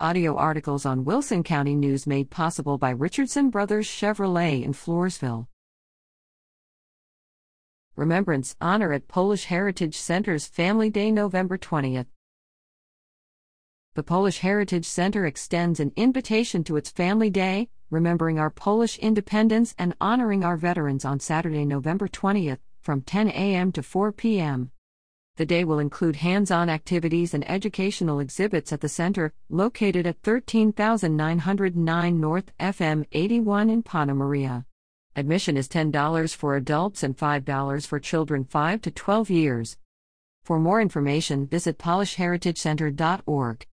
Audio articles on Wilson County News made possible by Richardson Brothers Chevrolet in Floresville. Remembrance Honor at Polish Heritage Center's Family Day, November 20th. The Polish Heritage Center extends an invitation to its Family Day, remembering our Polish independence and honoring our veterans on Saturday, November 20th, from 10 a.m. to 4 p.m. The day will include hands on activities and educational exhibits at the center, located at 13909 North FM 81 in Panna Maria. Admission is $10 for adults and $5 for children 5 to 12 years. For more information, visit polishheritagecenter.org.